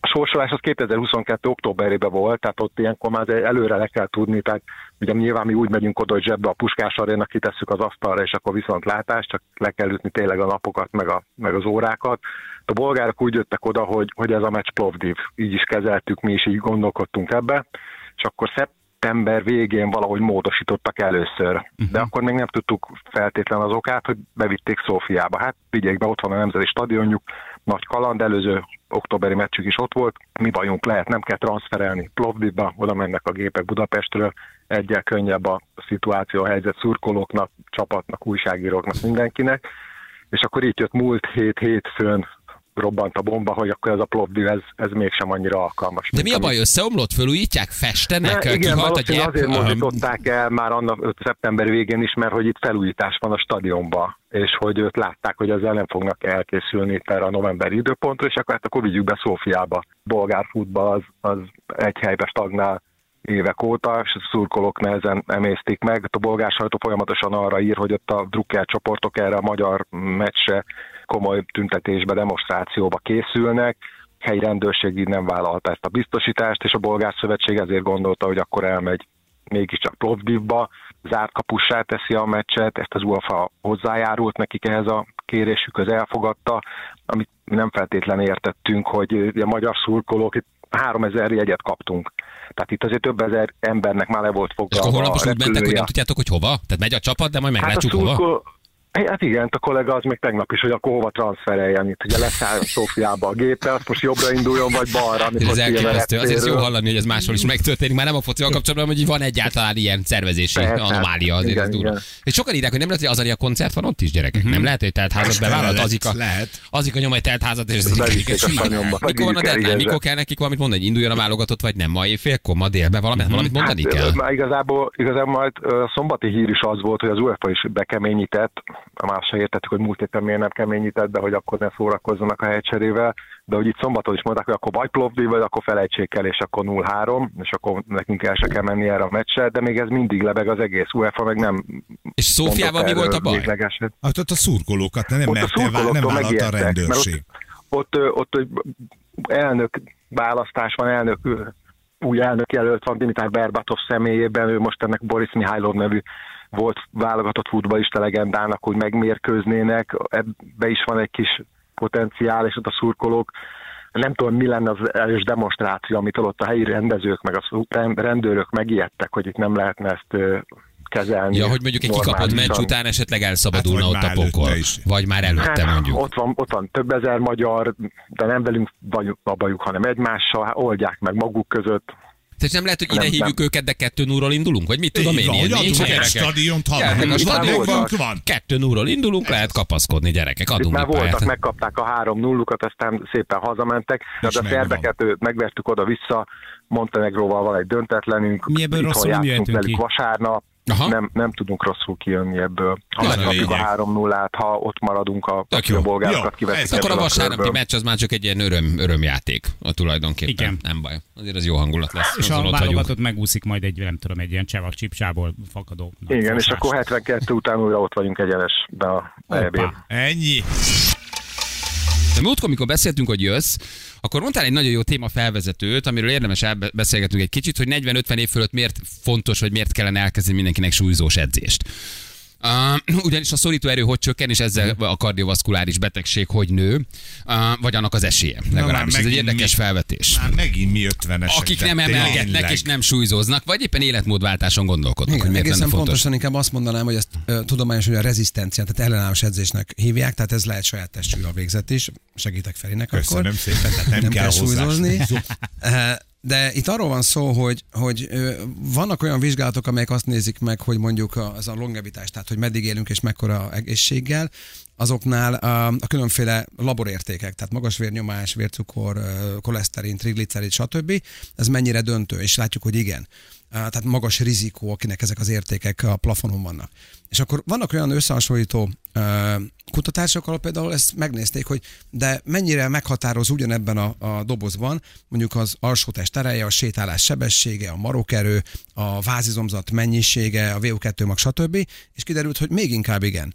A sorsolás az 2022. októberében volt, tehát ott ilyenkor már előre le kell tudni, tehát ugye nyilván mi úgy megyünk oda, hogy zsebbe a puskás aréna, kitesszük az asztalra, és akkor viszont látás, csak le kell ütni tényleg a napokat, meg, a, meg az órákat. A bolgárok úgy jöttek oda, hogy, hogy ez a meccs Plovdiv, így is kezeltük, mi is így gondolkodtunk ebbe, és akkor szeptember végén valahogy módosítottak először. De akkor még nem tudtuk feltétlen az okát, hogy bevitték Szófiába. Hát vigyék be, ott van a Nemzeti Stadionjuk, nagy kaland, előző októberi meccsük is ott volt. Mi bajunk lehet, nem kell transferelni Plovdivba, oda mennek a gépek Budapestről, egyel könnyebb a szituáció, a helyzet szurkolóknak, csapatnak, újságíróknak, mindenkinek. És akkor itt jött múlt hét hétfőn robbant a bomba, hogy akkor ez a Plovdiv, ez, ez mégsem annyira alkalmas. De mi a baj, összeomlott, fölújítják, festenek, Ne, igen, kihalt a gyep? azért mozdították el már annak szeptember végén is, mert hogy itt felújítás van a stadionba, és hogy őt látták, hogy ezzel nem fognak elkészülni itt erre a novemberi időpontra, és akkor hát akkor vigyük be Szófiába. Bolgár futball az, az egy helybe stagnál évek óta, és a szurkolók nehezen emésztik meg. A bolgár sajtó folyamatosan arra ír, hogy ott a drukker csoportok erre a magyar meccsre komoly tüntetésbe, demonstrációba készülnek. Helyi rendőrség így nem vállalta ezt a biztosítást, és a bolgár szövetség ezért gondolta, hogy akkor elmegy mégiscsak Plovdivba, zárt kapussá teszi a meccset, ezt az UEFA hozzájárult nekik ehhez a kérésükhöz elfogadta, amit nem feltétlenül értettünk, hogy a magyar szurkolók itt 3000 jegyet kaptunk. Tehát itt azért több ezer embernek már le volt És foglalva akkor holnap a úgy mentek, hogy nem tudjátok, hogy hova? Tehát megy a csapat, de majd meglátjuk hát a hova? Hát igen, a kollega az még tegnap is, hogy akkor hova transfereljen itt. Ugye leszáll Szófiába a gépe, azt most jobbra induljon, vagy balra. amikor Ez a elképesztő. Azért ez jó hallani, hogy ez máshol is megtörténik. Már nem a focival kapcsolatban, hogy van egyáltalán ilyen szervezési Persze. anomália. Azért Igen, ez durva. igen. És sokan írják, hogy nem lehet, hogy Azaria koncert van ott is, gyerekek. Nem lehet, hogy teltházat bevállalt. lehet, Azika, lehet. Azika nyom egy teltházat, és a. Vagy Mikor van a deadline? Mikor kell nekik valamit mondani? Hogy induljon a válogatott, vagy nem? Ma éjfélkor, ma délben valamit, valamit mondani Hát, kell? Már igazából, igazából majd a szombati hír is az volt, hogy az UEFA is bekeményített, már se értettük, hogy múlt héten miért nem keményített be, hogy akkor ne szórakozzanak a helycserével, de hogy itt szombaton is mondták, hogy akkor vagy Plovdiv, vagy akkor felejtsék el, és akkor 0-3, és akkor nekünk el se kell menni erre a meccsre, de még ez mindig lebeg az egész UEFA, meg nem És Szófiával mi volt a baj? véglegeset. Hát ott a szurkolókat nem, Ott a merte, vá- nem szurkolóktól vállalta a mert rendőrség. Ott, ott, ott, ott elnök választás van, elnök, új elnök jelölt van Dimitar Berbatov személyében, ő most ennek Boris Mihálylov nevű volt válogatott futballista legendának, hogy megmérkőznének, ebbe is van egy kis potenciál, és ott a szurkolók nem tudom, mi lenne az erős demonstráció, amit ott a helyi rendezők, meg a rendőrök megijedtek, hogy itt nem lehetne ezt kezelni. Ja, hogy mondjuk egy kikapott meccs után esetleg elszabadulna Hát, ott vagy a pokol. is. Vagy már előtte Hát, mondjuk. Ott van, ott van több ezer magyar, de nem velünk vagyunk a bajuk, hanem egymással, hát oldják meg maguk között. Tehát nem lehet, hogy ide Nem, hívjuk nem. őket, de kettő núról indulunk? Vagy mit tudom én? Ilyen hogy nincs adunk egy gyerekek? stadiont, ha Gyertek a stadionba. van. Kettő núról indulunk, lehet kapaszkodni, gyerekek. Itt Adunk már egy voltak, pályát. megkapták a három nullukat, aztán szépen hazamentek, de a szerbeket megvertük oda-vissza, Montenegróval van egy döntetlenünk, Mi ebből rosszul nem játszunk jöhetünk velük ki. vasárnap, Aha. nem, nem tudunk rosszul kijönni ebből. Ha a megkapjuk a lényeg. 3 0 ha ott maradunk a, a bolgárokat ez Akkor a vasárnapi meccs az már csak egy ilyen öröm, örömjáték a tulajdonképpen. Igen. Nem baj. Azért az jó hangulat lesz. És azon a válogatott megúszik majd egy, nem tudom, egy ilyen csevak csipcsából fakadó. Igen, és akkor 72 után újra ott vagyunk egyenesbe a EB-n. Hoppá. Ennyi. De múltkor, amikor beszéltünk, hogy jössz, akkor mondtál egy nagyon jó téma felvezetőt, amiről érdemes elbeszélgetnünk egy kicsit, hogy 40-50 év fölött miért fontos, vagy miért kellene elkezdeni mindenkinek súlyzós edzést. Uh, ugyanis a szorító erő hogy csökken, és ezzel a kardiovaszkuláris betegség hogy nő, uh, vagy annak az esélye. Legalábbis ez egy érdekes mi- felvetés. Már megint mi ötvenesek. Akik tehát nem emelgetnek tényleg. és nem súlyzóznak, vagy éppen életmódváltáson gondolkodnak, Igen, hogy miért egészen fontos. pontosan inkább azt mondanám, hogy ezt ö, tudományosan hogy a rezisztencia, tehát ellenállós edzésnek hívják, tehát ez lehet saját testsúlyra végzett is. Segítek Ferinek Köszönöm akkor. szépen, tehát nem, nem kell, kell hozzá súlyzozni. súlyzó. Eh, De itt arról van szó, hogy, hogy vannak olyan vizsgálatok, amelyek azt nézik meg, hogy mondjuk az a longevitás, tehát hogy meddig élünk és mekkora egészséggel, azoknál a, különféle laborértékek, tehát magas vérnyomás, vércukor, koleszterin, triglicerid, stb. Ez mennyire döntő, és látjuk, hogy igen. Tehát magas rizikó, akinek ezek az értékek a plafonon vannak. És akkor vannak olyan összehasonlító kutatások, ahol például ezt megnézték, hogy de mennyire meghatároz ugyanebben a, a dobozban mondjuk az alsótest ereje, a sétálás sebessége, a marokerő, a vázizomzat mennyisége, a VO2 mag, stb. És kiderült, hogy még inkább igen.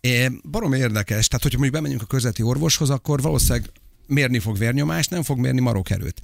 É, barom érdekes, tehát hogyha mondjuk bemegyünk a közveti orvoshoz, akkor valószínűleg mérni fog vérnyomást, nem fog mérni marokerőt.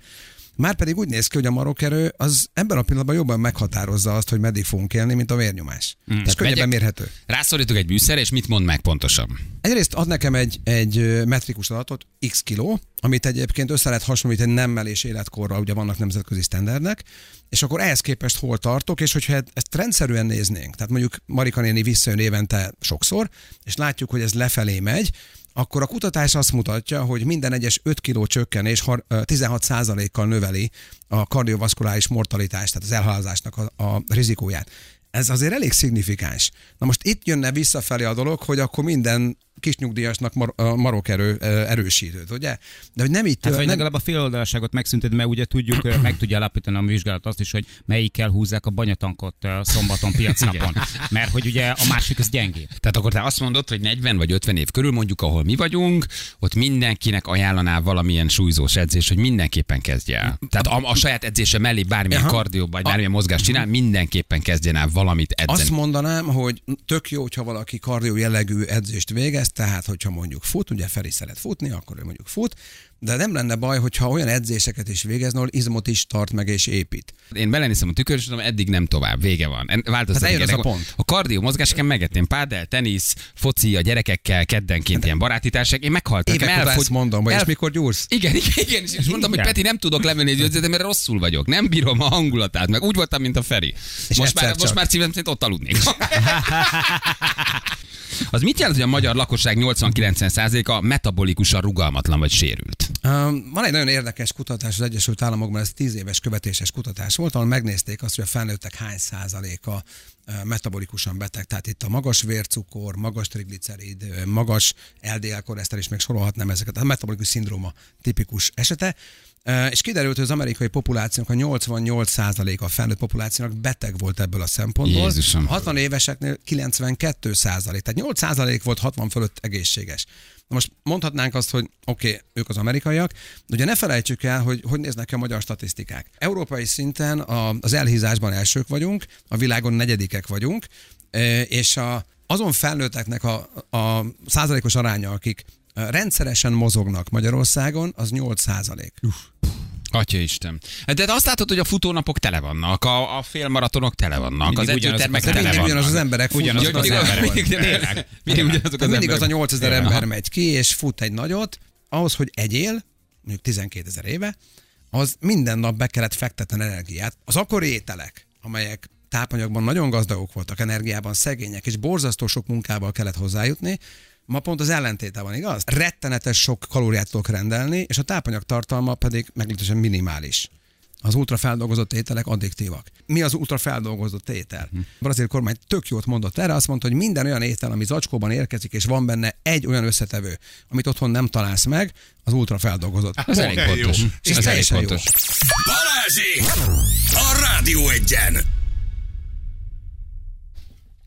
Márpedig úgy néz ki, hogy a marokerő az ebben a pillanatban jobban meghatározza azt, hogy meddig fogunk élni, mint a vérnyomás. Mm. És könnyebben megyek- mérhető. Rászorítok egy műszer, és mit mond meg pontosan? Egyrészt ad nekem egy, egy metrikus adatot, x kiló, amit egyébként össze lehet hasonlítani nemmel és életkorral, ugye vannak nemzetközi standardnek, és akkor ehhez képest hol tartok, és hogyha ezt rendszerűen néznénk, tehát mondjuk Marika néni visszajön évente sokszor, és látjuk, hogy ez lefelé megy, akkor a kutatás azt mutatja, hogy minden egyes 5 kiló csökkenés har- ö, 16%-kal növeli a kardiovaszkuláris mortalitást, tehát az elhalálozásnak a, a rizikóját. Ez azért elég szignifikáns. Na most itt jönne visszafelé a dolog, hogy akkor minden kisnyugdíjasnak mar- a marokerő ö, erősítőt, ugye? De hogy nem így Hát vagy nem, legalább a féloldalaságot megszüntetni, mert ugye tudjuk, meg tudja alapítani a vizsgálat azt is, hogy melyikkel húzzák a banyatankot szombaton piacnapon. Mert hogy ugye a másik az gyengébb. Tehát akkor te azt mondod, hogy 40 vagy 50 év körül, mondjuk ahol mi vagyunk, ott mindenkinek ajánlaná valamilyen súlyzós edzés, hogy mindenképpen kezdje el. Tehát a, a saját edzése mellé bármilyen kardió, vagy bármilyen mozgást csinál, mindenképpen kezdjen el valamit edzeni. Azt mondanám, hogy tök jó, hogyha valaki kardió jellegű edzést végez, tehát hogyha mondjuk fut, ugye Feri szeret futni, akkor ő mondjuk fut, de nem lenne baj, hogyha olyan edzéseket is végezne, ahol izmot is tart meg és épít. Én belenézem a tükör, és tudom, eddig nem tovább, vége van. Változtatok Hát az a pont. A kardió mozgásként megetném pádel, tenisz, foci a gyerekekkel, keddenként ilyen baráti társak. Én meghaltam. Évek óta ezt mondom, vagy és mikor gyúrsz? Igen, igen, igen, és és mondtam, hogy. Peti, nem tudok lemenni egy mert rosszul vagyok. Nem bírom a hangulatát, meg úgy voltam, mint a Feri. És most már, csak. most már szívem szerint ott aludnék. Az mit jelent, hogy a magyar lakosság 80-90%-a metabolikusan rugalmatlan vagy sérült? Van egy nagyon érdekes kutatás az Egyesült Államokban, ez 10 éves követéses kutatás volt, ahol megnézték azt, hogy a felnőttek hány százaléka metabolikusan beteg. Tehát itt a magas vércukor, magas triglicerid, magas LDL koleszter is még sorolhatnám ezeket. A metabolikus szindróma tipikus esete. És kiderült, hogy az amerikai populációnak a 88%-a a felnőtt populációnak beteg volt ebből a szempontból. Jézusom. A 60 éveseknél 92 százalék, tehát 8 százalék volt 60 fölött egészséges. Most mondhatnánk azt, hogy oké, okay, ők az amerikaiak, de ugye ne felejtsük el, hogy hogy néznek ki a magyar statisztikák. Európai szinten a, az elhízásban elsők vagyunk, a világon negyedikek vagyunk, e, és a, azon felnőtteknek a, a százalékos aránya, akik e, rendszeresen mozognak Magyarországon, az 8 százalék. Atya Isten. De azt látod, hogy a futónapok tele vannak, a, a félmaratonok tele vannak, Mindig az edzőtermek az tele vannak. ugyanaz az emberek Ugyanazok futnak. az mindig- emberek. mindig- Tényleg. Mindig ugyanazok az mindig az a emberek. 8000 Aha. ember megy ki, és fut egy nagyot, ahhoz, hogy egyél, mondjuk 12 ezer éve, az minden nap be kellett fektetni energiát. Az akkori ételek, amelyek tápanyagban nagyon gazdagok voltak, energiában szegények, és borzasztó sok munkával kellett hozzájutni, ma pont az ellentéte van, igaz? Rettenetes sok kalóriát tudok rendelni, és a tápanyag tartalma pedig meglehetősen minimális. Az ultrafeldolgozott ételek addiktívak. Mi az ultrafeldolgozott étel? A brazil kormány tök jót mondott erre, azt mondta, hogy minden olyan étel, ami zacskóban érkezik, és van benne egy olyan összetevő, amit otthon nem találsz meg, az ultrafeldolgozott. Az elég Jó. pontos. És Ez elég jó. pontos. Balázsi! A Rádió egyen!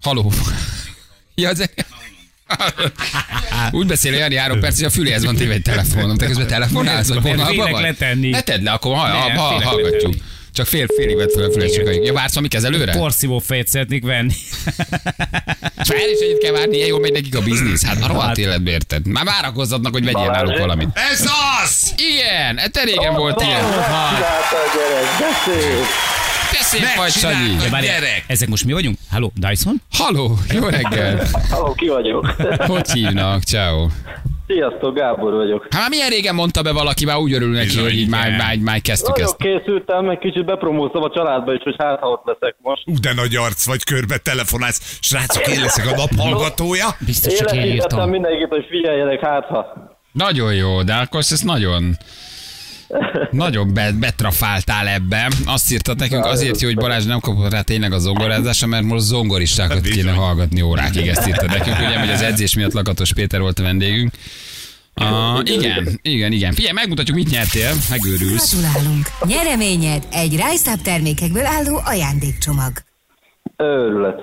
Haló. Ja, az... Úgy beszél Jani három perc, hogy a füléhez van téve egy telefonom. Te közben telefonálsz, vagy vonalban vagy? letenni. Ne tedd le, akkor ha, ha, ha, hallgatjuk. Csak fél, félig vett fel a füles, ja, vársz valami kezelőre? Porszívó fejet szeretnék venni. Fel is egyet kell várni, ilyen jól megy nekik a biznisz. Hát a rohadt életbe érted. Már várakozzadnak, hogy vegyél náluk valamit. Ez az! Igen, te régen volt ilyen. Csinálta Te szép vagy, Sanyi. Gyerek! Ezek most mi vagyunk? Halló, Dyson? Halló, jó reggel. Halló, ki vagyok? Hogy hívnak? Ciao. Sziasztok, Gábor vagyok. Hát már milyen régen mondta be valaki, már úgy örül neki, Bizony, hogy így már, már, már kezdtük Nagyon ezt. készültem, meg kicsit bepromóztam a családba is, hogy hát ha ott leszek most. Ú, de nagy arc vagy, körbe telefonálsz. Srácok, én leszek a nap hallgatója. Biztos csak én írtam. mindenkit, hogy figyeljenek hát ha. Nagyon jó, de akkor ez nagyon... Nagyon be, betrafáltál ebbe. Azt írtad nekünk, azért jó, hogy Balázs nem kapott rá tényleg a zongorázása, mert most zongoristákat bizony. kéne hallgatni órákig. Ezt írtad nekünk, ugye, hogy az edzés miatt Lakatos Péter volt a vendégünk. Uh, igen, igen, igen. Figyelj, megmutatjuk, mit nyertél. Megőrülsz. Gratulálunk! Nyereményed egy Up termékekből álló ajándékcsomag. Őrület.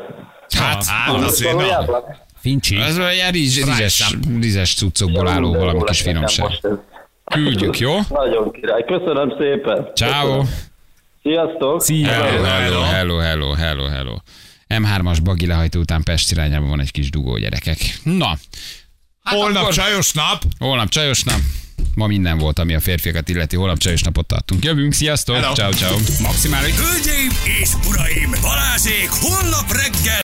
Hát, hát azért na. Fincsi. Ez olyan rizs, rizses, rizses cuccokból álló valami kis finomság. Küldjük, jó? Nagyon király. Köszönöm szépen. Ciao. Sziasztok. Szia. Hello, hello, hello, hello, hello, hello. M3-as bagi lehajtó után Pest irányában van egy kis dugó, gyerekek. Na, Hát Holnap akkor- csajos nap. holnap csajos nap. Ma minden volt, ami a férfiakat illeti. Holnap csajos napot tartunk. Jövünk, sziasztok! Ciao, ciao. Maximális. Hölgyeim és uraim, Balázsék holnap reggel